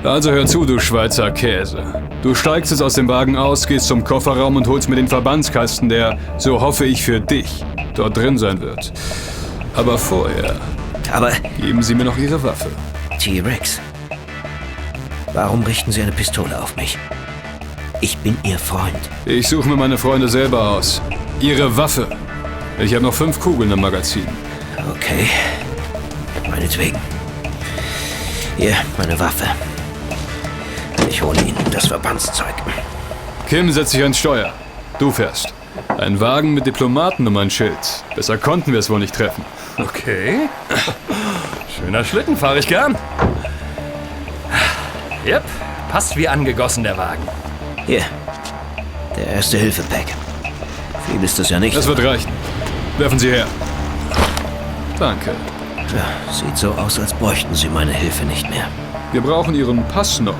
Also hör zu, du Schweizer Käse. Du steigst jetzt aus dem Wagen aus, gehst zum Kofferraum und holst mir den Verbandskasten, der, so hoffe ich für dich, dort drin sein wird. Aber vorher Aber geben Sie mir noch Ihre Waffe. T-Rex, warum richten Sie eine Pistole auf mich? Ich bin Ihr Freund. Ich suche mir meine Freunde selber aus. Ihre Waffe. Ich habe noch fünf Kugeln im Magazin. Okay. Meinetwegen. Hier, meine Waffe. Ich hole Ihnen das Verbandszeug. Kim setzt sich ans Steuer. Du fährst. Ein Wagen mit Diplomatennummernschild. Besser konnten wir es wohl nicht treffen. Okay. Schöner Schlitten, fahre ich gern. Yep, passt wie angegossen der Wagen. Hier. Der erste Hilfe-Pack. Viel ist das ja nicht. Das wird reichen. Werfen Sie her. Danke. Ja, sieht so aus, als bräuchten Sie meine Hilfe nicht mehr. Wir brauchen Ihren Pass noch.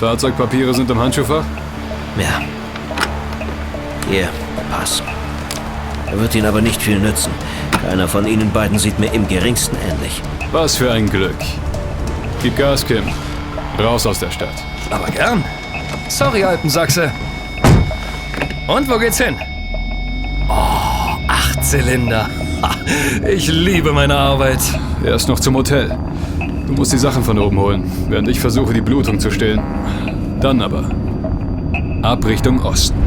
Fahrzeugpapiere sind im Handschuhfach? Ja. Hier, Pass. Er wird Ihnen aber nicht viel nützen. Keiner von Ihnen beiden sieht mir im geringsten ähnlich. Was für ein Glück. Gib Gas, Kim. Raus aus der Stadt. Aber gern. Sorry, Alpensachse. Und wo geht's hin? Oh, acht Zylinder. Ich liebe meine Arbeit. Erst noch zum Hotel. Du musst die Sachen von oben holen, während ich versuche, die Blutung zu stillen. Dann aber ab Richtung Osten.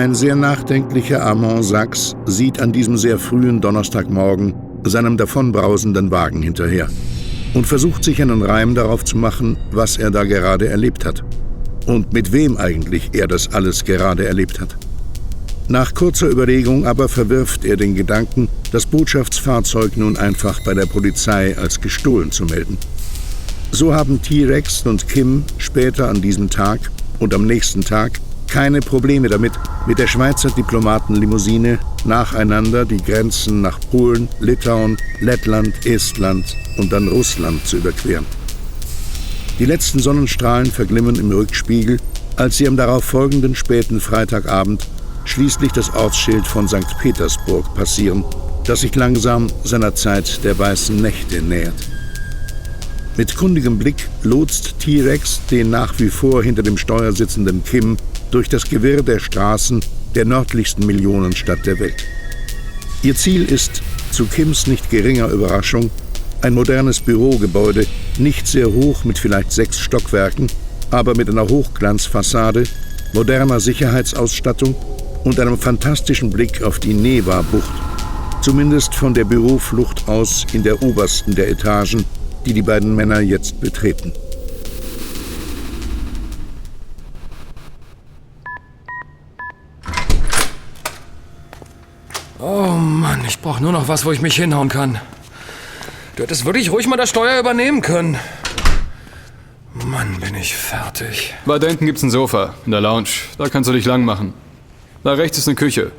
Ein sehr nachdenklicher Armand Sachs sieht an diesem sehr frühen Donnerstagmorgen seinem davonbrausenden Wagen hinterher und versucht sich einen Reim darauf zu machen, was er da gerade erlebt hat. Und mit wem eigentlich er das alles gerade erlebt hat. Nach kurzer Überlegung aber verwirft er den Gedanken, das Botschaftsfahrzeug nun einfach bei der Polizei als gestohlen zu melden. So haben T-Rex und Kim später an diesem Tag und am nächsten Tag keine Probleme damit, mit der Schweizer Diplomatenlimousine nacheinander die Grenzen nach Polen, Litauen, Lettland, Estland und dann Russland zu überqueren. Die letzten Sonnenstrahlen verglimmen im Rückspiegel, als sie am darauf folgenden späten Freitagabend schließlich das Ortsschild von St. Petersburg passieren, das sich langsam seiner Zeit der weißen Nächte nähert. Mit kundigem Blick lotst T-Rex den nach wie vor hinter dem Steuer sitzenden Kim durch das Gewirr der Straßen der nördlichsten Millionenstadt der Welt. Ihr Ziel ist, zu Kims nicht geringer Überraschung, ein modernes Bürogebäude, nicht sehr hoch mit vielleicht sechs Stockwerken, aber mit einer Hochglanzfassade, moderner Sicherheitsausstattung und einem fantastischen Blick auf die Neva-Bucht, zumindest von der Büroflucht aus in der obersten der Etagen, die die beiden Männer jetzt betreten. Oh Mann, ich brauche nur noch was, wo ich mich hinhauen kann. Du hättest wirklich ruhig mal das Steuer übernehmen können. Mann, bin ich fertig. Weiter hinten gibt's ein Sofa in der Lounge. Da kannst du dich lang machen. Da rechts ist eine Küche.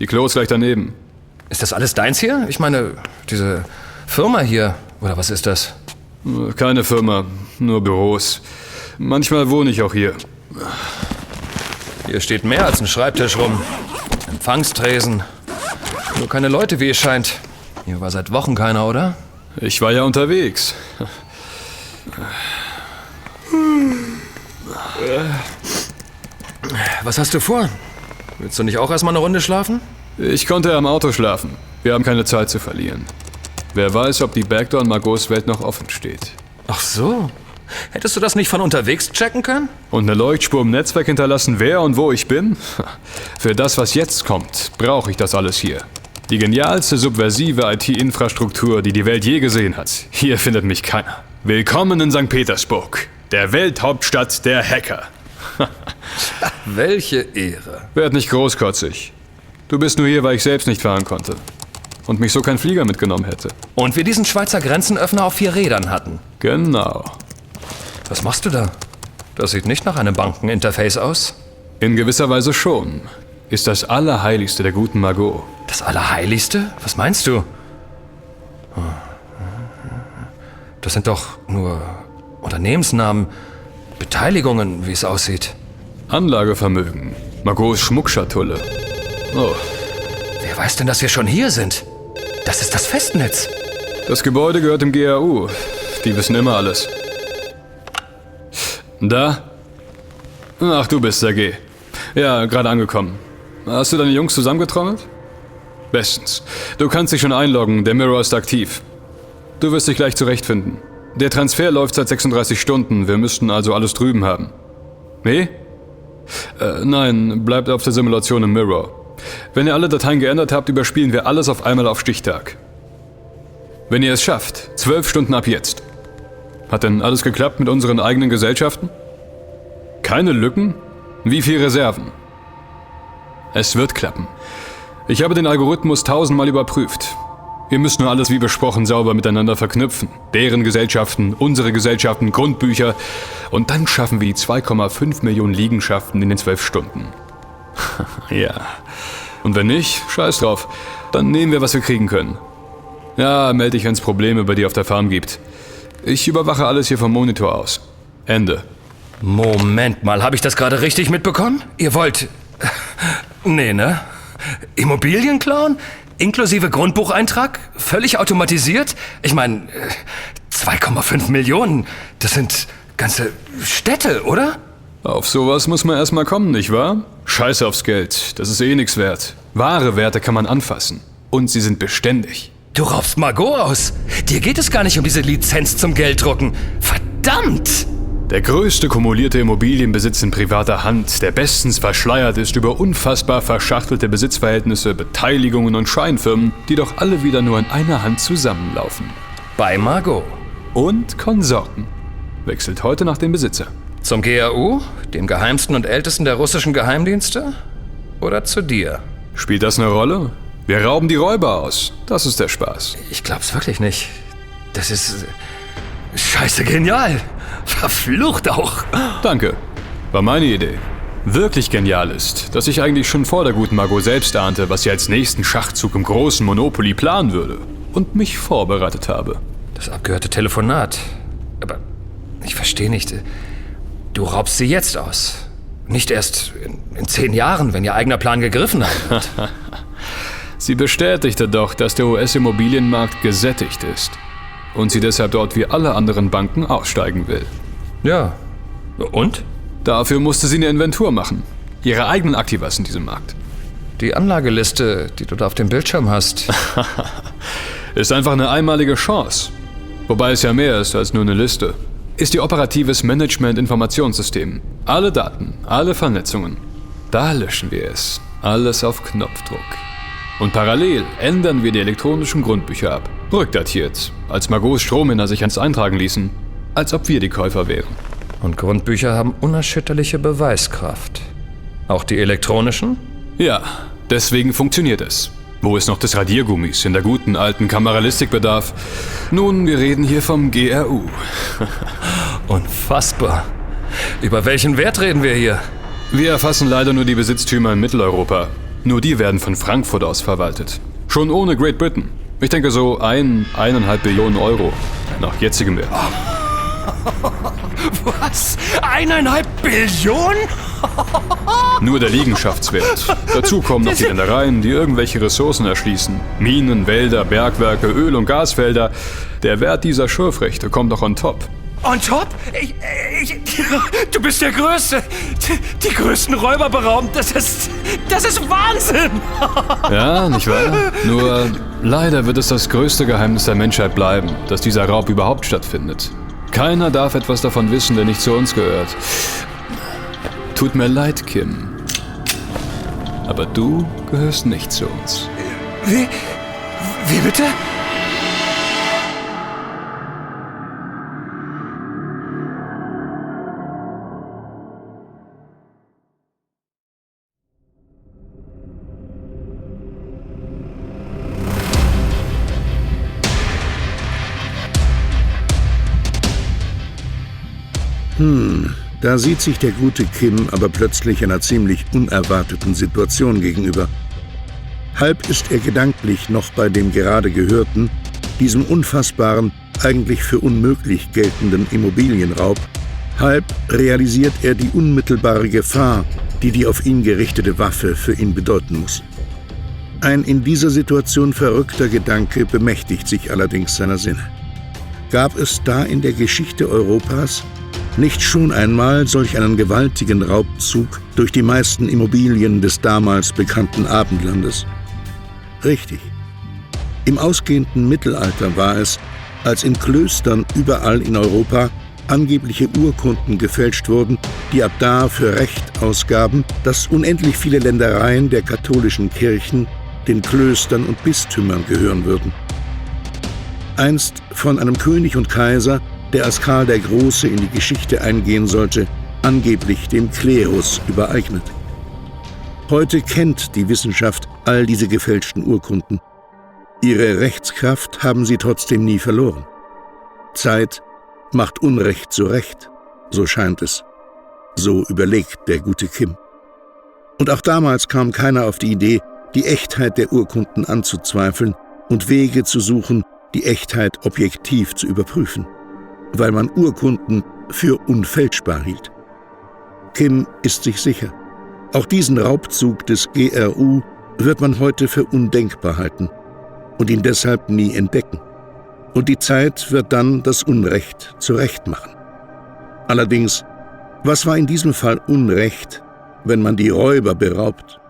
Die Klo ist gleich daneben. Ist das alles deins hier? Ich meine, diese Firma hier. Oder was ist das? Keine Firma, nur Büros. Manchmal wohne ich auch hier. Hier steht mehr als ein Schreibtisch rum. Empfangstresen. Nur keine Leute, wie es scheint. Hier war seit Wochen keiner, oder? Ich war ja unterwegs. Was hast du vor? Willst du nicht auch erstmal eine Runde schlafen? Ich konnte am Auto schlafen. Wir haben keine Zeit zu verlieren. Wer weiß, ob die Backdoor in Margaux Welt noch offen steht. Ach so. Hättest du das nicht von unterwegs checken können? Und eine Leuchtspur im Netzwerk hinterlassen, wer und wo ich bin? Für das, was jetzt kommt, brauche ich das alles hier. Die genialste subversive IT-Infrastruktur, die die Welt je gesehen hat. Hier findet mich keiner. Willkommen in St. Petersburg, der Welthauptstadt der Hacker. Welche Ehre. Werd nicht großkotzig. Du bist nur hier, weil ich selbst nicht fahren konnte. Und mich so kein Flieger mitgenommen hätte. Und wir diesen Schweizer Grenzenöffner auf vier Rädern hatten. Genau. Was machst du da? Das sieht nicht nach einem Bankeninterface aus. In gewisser Weise schon. Ist das Allerheiligste der guten Margot. Das Allerheiligste? Was meinst du? Das sind doch nur Unternehmensnamen, Beteiligungen, wie es aussieht. Anlagevermögen. Margots Schmuckschatulle. Oh, Wer weiß denn, dass wir schon hier sind? Das ist das Festnetz. das Gebäude gehört dem GAU. Die wissen immer alles. Da? Ach, du bist Sergej. Ja, gerade angekommen. Hast du deine Jungs zusammengetrommelt? Bestens. Du kannst dich schon einloggen, der Mirror ist aktiv. Du wirst dich gleich zurechtfinden. Der Transfer läuft seit 36 Stunden, wir müssten also alles drüben haben. Nee? Äh, nein, bleibt auf der Simulation im Mirror. Wenn ihr alle Dateien geändert habt, überspielen wir alles auf einmal auf Stichtag. Wenn ihr es schafft, zwölf Stunden ab jetzt. Hat denn alles geklappt mit unseren eigenen Gesellschaften? Keine Lücken? Wie viel Reserven? Es wird klappen. Ich habe den Algorithmus tausendmal überprüft. Wir müssen nur alles wie besprochen sauber miteinander verknüpfen. Deren Gesellschaften, unsere Gesellschaften, Grundbücher. Und dann schaffen wir die 2,5 Millionen Liegenschaften in den zwölf Stunden. ja. Und wenn nicht, scheiß drauf. Dann nehmen wir, was wir kriegen können. Ja, melde dich, wenn es Probleme bei dir auf der Farm gibt. Ich überwache alles hier vom Monitor aus. Ende. Moment mal, habe ich das gerade richtig mitbekommen? Ihr wollt. Nee, ne? Immobilien klauen? Inklusive Grundbucheintrag? Völlig automatisiert? Ich meine, 2,5 Millionen, das sind ganze Städte, oder? Auf sowas muss man erstmal kommen, nicht wahr? Scheiße aufs Geld, das ist eh nichts wert. Wahre Werte kann man anfassen. Und sie sind beständig. Du raubst Margot aus. Dir geht es gar nicht um diese Lizenz zum Gelddrucken. Verdammt! Der größte kumulierte Immobilienbesitz in privater Hand, der bestens verschleiert ist über unfassbar verschachtelte Besitzverhältnisse, Beteiligungen und Scheinfirmen, die doch alle wieder nur in einer Hand zusammenlaufen. Bei Margot. Und Konsorten. Wechselt heute nach dem Besitzer. Zum GRU, dem geheimsten und ältesten der russischen Geheimdienste? Oder zu dir? Spielt das eine Rolle? Wir rauben die Räuber aus. Das ist der Spaß. Ich glaub's wirklich nicht. Das ist. Scheiße genial. Verflucht auch. Danke. War meine Idee. Wirklich genial ist, dass ich eigentlich schon vor der guten Margot selbst ahnte, was sie als nächsten Schachzug im großen Monopoly planen würde. Und mich vorbereitet habe. Das abgehörte Telefonat. Aber ich verstehe nicht. Du raubst sie jetzt aus. Nicht erst in, in zehn Jahren, wenn ihr eigener Plan gegriffen hat. sie bestätigte doch, dass der US-Immobilienmarkt gesättigt ist und sie deshalb dort wie alle anderen Banken aussteigen will. Ja. Und? Dafür musste sie eine Inventur machen. Ihre eigenen Aktivas in diesem Markt. Die Anlageliste, die du da auf dem Bildschirm hast. ist einfach eine einmalige Chance. Wobei es ja mehr ist als nur eine Liste. Ist ihr operatives Management-Informationssystem. Alle Daten, alle Vernetzungen. Da löschen wir es. Alles auf Knopfdruck. Und parallel ändern wir die elektronischen Grundbücher ab. Rückdatiert, als Margots Strohmänner sich eins eintragen ließen. Als ob wir die Käufer wären. Und Grundbücher haben unerschütterliche Beweiskraft. Auch die elektronischen? Ja, deswegen funktioniert es. Wo ist noch des Radiergummis in der guten alten Kameralistikbedarf? Nun, wir reden hier vom GRU. Unfassbar. Über welchen Wert reden wir hier? Wir erfassen leider nur die Besitztümer in Mitteleuropa. Nur die werden von Frankfurt aus verwaltet. Schon ohne Great Britain. Ich denke so ein, eineinhalb Billionen Euro. Nach jetzigem Wert. Was? Eineinhalb Billionen? Nur der Liegenschaftswert. Dazu kommen noch die Ländereien, die irgendwelche Ressourcen erschließen. Minen, Wälder, Bergwerke, Öl- und Gasfelder. Der Wert dieser Schürfrechte kommt noch on top. On top? Ich, ich, du bist der Größte. Die, die größten Räuber beraubt. Das ist. Das ist Wahnsinn! Ja, nicht wahr? Nur leider wird es das größte Geheimnis der Menschheit bleiben, dass dieser Raub überhaupt stattfindet. Keiner darf etwas davon wissen, der nicht zu uns gehört. Tut mir leid, Kim. Aber du gehörst nicht zu uns. Wie. Wie bitte? Da sieht sich der gute Kim aber plötzlich einer ziemlich unerwarteten Situation gegenüber. Halb ist er gedanklich noch bei dem gerade gehörten, diesem unfassbaren, eigentlich für unmöglich geltenden Immobilienraub, halb realisiert er die unmittelbare Gefahr, die die auf ihn gerichtete Waffe für ihn bedeuten muss. Ein in dieser Situation verrückter Gedanke bemächtigt sich allerdings seiner Sinne. Gab es da in der Geschichte Europas nicht schon einmal solch einen gewaltigen Raubzug durch die meisten Immobilien des damals bekannten Abendlandes? Richtig. Im ausgehenden Mittelalter war es, als in Klöstern überall in Europa angebliche Urkunden gefälscht wurden, die ab da für Recht ausgaben, dass unendlich viele Ländereien der katholischen Kirchen den Klöstern und Bistümern gehören würden. Einst von einem König und Kaiser der als Karl der Große in die Geschichte eingehen sollte, angeblich dem Klerus übereignet. Heute kennt die Wissenschaft all diese gefälschten Urkunden. Ihre Rechtskraft haben sie trotzdem nie verloren. Zeit macht Unrecht zu Recht, so scheint es. So überlegt der gute Kim. Und auch damals kam keiner auf die Idee, die Echtheit der Urkunden anzuzweifeln und Wege zu suchen, die Echtheit objektiv zu überprüfen, weil man Urkunden für unfälschbar hielt. Kim ist sich sicher, auch diesen Raubzug des GRU wird man heute für undenkbar halten und ihn deshalb nie entdecken. Und die Zeit wird dann das Unrecht zurechtmachen. Allerdings, was war in diesem Fall Unrecht, wenn man die Räuber beraubt?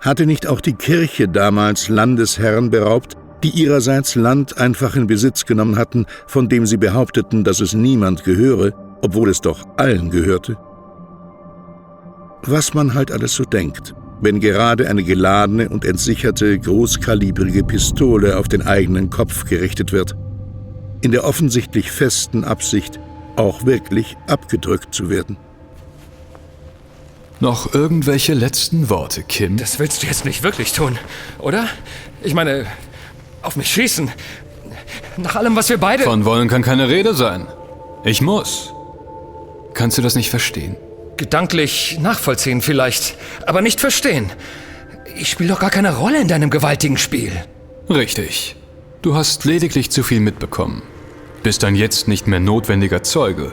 Hatte nicht auch die Kirche damals Landesherren beraubt, die ihrerseits Land einfach in Besitz genommen hatten, von dem sie behaupteten, dass es niemand gehöre, obwohl es doch allen gehörte? Was man halt alles so denkt, wenn gerade eine geladene und entsicherte großkalibrige Pistole auf den eigenen Kopf gerichtet wird, in der offensichtlich festen Absicht, auch wirklich abgedrückt zu werden. Noch irgendwelche letzten Worte, Kim? Das willst du jetzt nicht wirklich tun, oder? Ich meine, auf mich schießen. Nach allem, was wir beide... Von wollen kann keine Rede sein. Ich muss. Kannst du das nicht verstehen? Gedanklich nachvollziehen vielleicht, aber nicht verstehen. Ich spiele doch gar keine Rolle in deinem gewaltigen Spiel. Richtig. Du hast lediglich zu viel mitbekommen. Bist dann jetzt nicht mehr notwendiger Zeuge.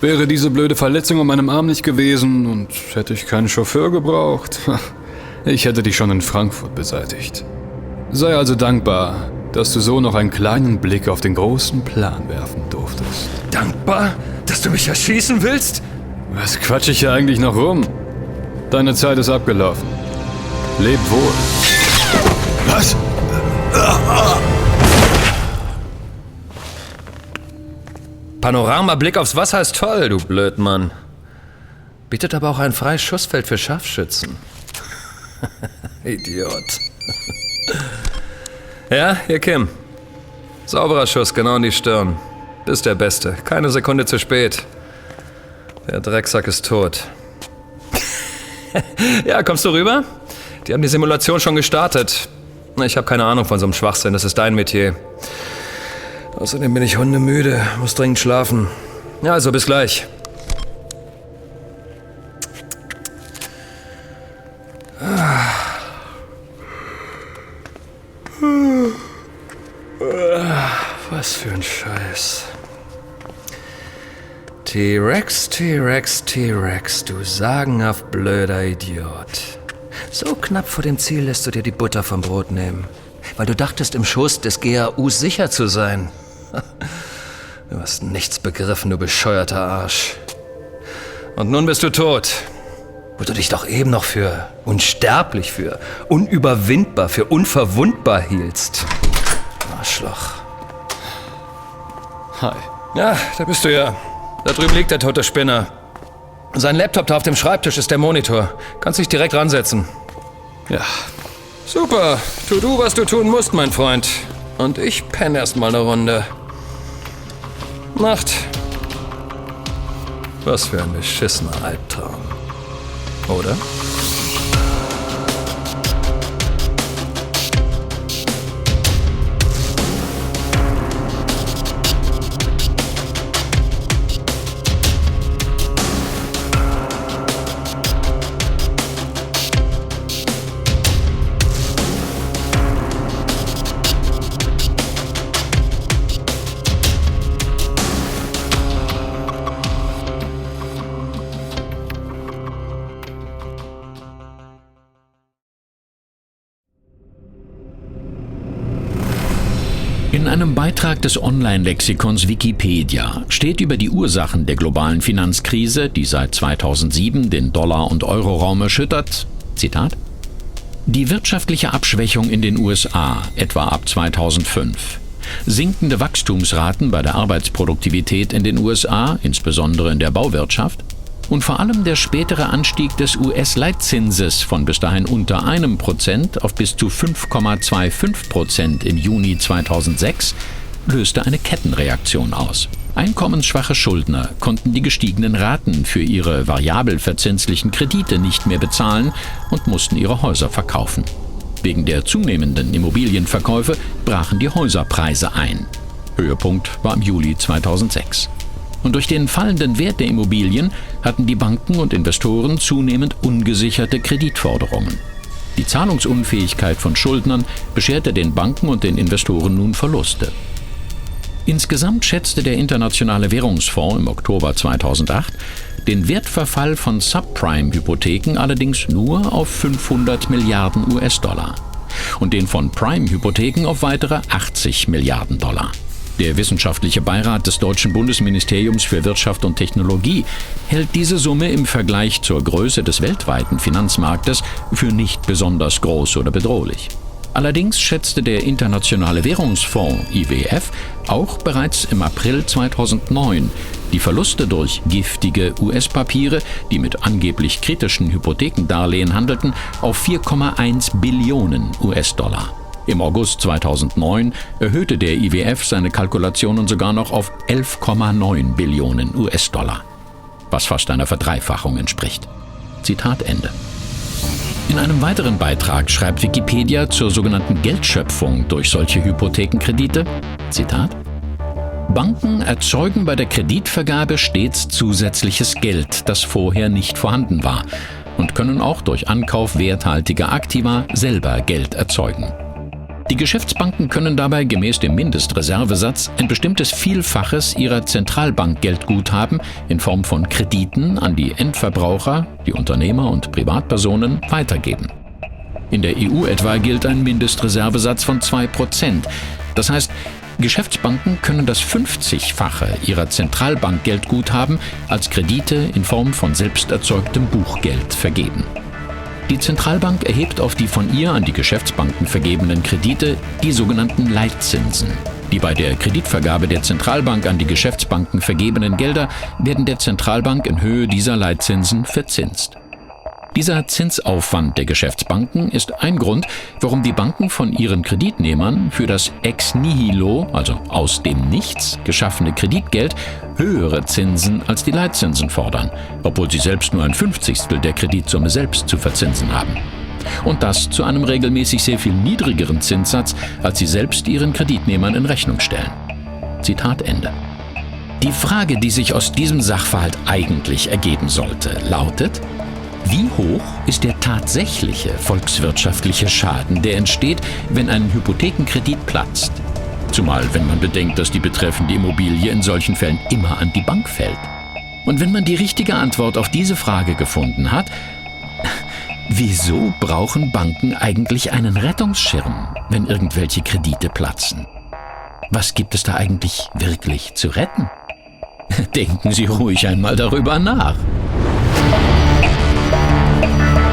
Wäre diese blöde Verletzung an meinem Arm nicht gewesen und hätte ich keinen Chauffeur gebraucht, ich hätte dich schon in Frankfurt beseitigt. Sei also dankbar, dass du so noch einen kleinen Blick auf den großen Plan werfen durftest. Dankbar? Dass du mich erschießen willst? Was quatsch ich hier eigentlich noch rum? Deine Zeit ist abgelaufen. Leb wohl. Was? Panoramablick aufs Wasser ist toll, du Blödmann. Bietet aber auch ein freies Schussfeld für Scharfschützen. Idiot. Ja, hier Kim. Sauberer Schuss, genau in die Stirn. Bist der Beste. Keine Sekunde zu spät. Der Drecksack ist tot. ja, kommst du rüber? Die haben die Simulation schon gestartet. Ich habe keine Ahnung von so einem Schwachsinn, das ist dein Metier. Außerdem bin ich hundemüde, muss dringend schlafen. Ja, also bis gleich. Was für ein Scheiß. T-Rex, T-Rex, T-Rex, du sagenhaft blöder Idiot. So knapp vor dem Ziel lässt du dir die Butter vom Brot nehmen, weil du dachtest, im Schoß des GAU sicher zu sein. Du hast nichts begriffen, du bescheuerter Arsch. Und nun bist du tot, wo du dich doch eben noch für unsterblich, für unüberwindbar, für unverwundbar hieltst. Arschloch. Hi. Ja, da bist du ja. Da drüben liegt der tote Spinner. Sein Laptop da auf dem Schreibtisch ist der Monitor. Kannst dich direkt ransetzen. Ja. Super. Tu du, was du tun musst, mein Freund. Und ich penne erst mal eine Runde. Nacht. Was für ein beschissener Albtraum. Oder? Des Online-Lexikons Wikipedia steht über die Ursachen der globalen Finanzkrise, die seit 2007 den Dollar- und Euroraum erschüttert, Zitat, die wirtschaftliche Abschwächung in den USA, etwa ab 2005, sinkende Wachstumsraten bei der Arbeitsproduktivität in den USA, insbesondere in der Bauwirtschaft, und vor allem der spätere Anstieg des US-Leitzinses von bis dahin unter einem Prozent auf bis zu 5,25 Prozent im Juni 2006 löste eine Kettenreaktion aus. Einkommensschwache Schuldner konnten die gestiegenen Raten für ihre variabel verzinslichen Kredite nicht mehr bezahlen und mussten ihre Häuser verkaufen. Wegen der zunehmenden Immobilienverkäufe brachen die Häuserpreise ein. Höhepunkt war im Juli 2006. Und durch den fallenden Wert der Immobilien hatten die Banken und Investoren zunehmend ungesicherte Kreditforderungen. Die Zahlungsunfähigkeit von Schuldnern bescherte den Banken und den Investoren nun Verluste. Insgesamt schätzte der Internationale Währungsfonds im Oktober 2008 den Wertverfall von Subprime-Hypotheken allerdings nur auf 500 Milliarden US-Dollar und den von Prime-Hypotheken auf weitere 80 Milliarden Dollar. Der wissenschaftliche Beirat des Deutschen Bundesministeriums für Wirtschaft und Technologie hält diese Summe im Vergleich zur Größe des weltweiten Finanzmarktes für nicht besonders groß oder bedrohlich. Allerdings schätzte der Internationale Währungsfonds IWF auch bereits im April 2009 die Verluste durch giftige US-Papiere, die mit angeblich kritischen Hypothekendarlehen handelten, auf 4,1 Billionen US-Dollar. Im August 2009 erhöhte der IWF seine Kalkulationen sogar noch auf 11,9 Billionen US-Dollar, was fast einer Verdreifachung entspricht. Zitat Ende. In einem weiteren Beitrag schreibt Wikipedia zur sogenannten Geldschöpfung durch solche Hypothekenkredite, Zitat, Banken erzeugen bei der Kreditvergabe stets zusätzliches Geld, das vorher nicht vorhanden war, und können auch durch Ankauf werthaltiger Aktiva selber Geld erzeugen. Die Geschäftsbanken können dabei gemäß dem Mindestreservesatz ein bestimmtes Vielfaches ihrer Zentralbankgeldguthaben in Form von Krediten an die Endverbraucher, die Unternehmer und Privatpersonen weitergeben. In der EU etwa gilt ein Mindestreservesatz von 2%. Das heißt, Geschäftsbanken können das 50-fache ihrer Zentralbankgeldguthaben als Kredite in Form von selbst erzeugtem Buchgeld vergeben. Die Zentralbank erhebt auf die von ihr an die Geschäftsbanken vergebenen Kredite die sogenannten Leitzinsen. Die bei der Kreditvergabe der Zentralbank an die Geschäftsbanken vergebenen Gelder werden der Zentralbank in Höhe dieser Leitzinsen verzinst. Dieser Zinsaufwand der Geschäftsbanken ist ein Grund, warum die Banken von ihren Kreditnehmern für das ex nihilo, also aus dem Nichts, geschaffene Kreditgeld höhere Zinsen als die Leitzinsen fordern, obwohl sie selbst nur ein Fünfzigstel der Kreditsumme selbst zu verzinsen haben. Und das zu einem regelmäßig sehr viel niedrigeren Zinssatz, als sie selbst ihren Kreditnehmern in Rechnung stellen. Zitat Ende. Die Frage, die sich aus diesem Sachverhalt eigentlich ergeben sollte, lautet, wie hoch ist der tatsächliche volkswirtschaftliche Schaden, der entsteht, wenn ein Hypothekenkredit platzt? Zumal wenn man bedenkt, dass die betreffende Immobilie in solchen Fällen immer an die Bank fällt. Und wenn man die richtige Antwort auf diese Frage gefunden hat, wieso brauchen Banken eigentlich einen Rettungsschirm, wenn irgendwelche Kredite platzen? Was gibt es da eigentlich wirklich zu retten? Denken Sie ruhig einmal darüber nach. Bye.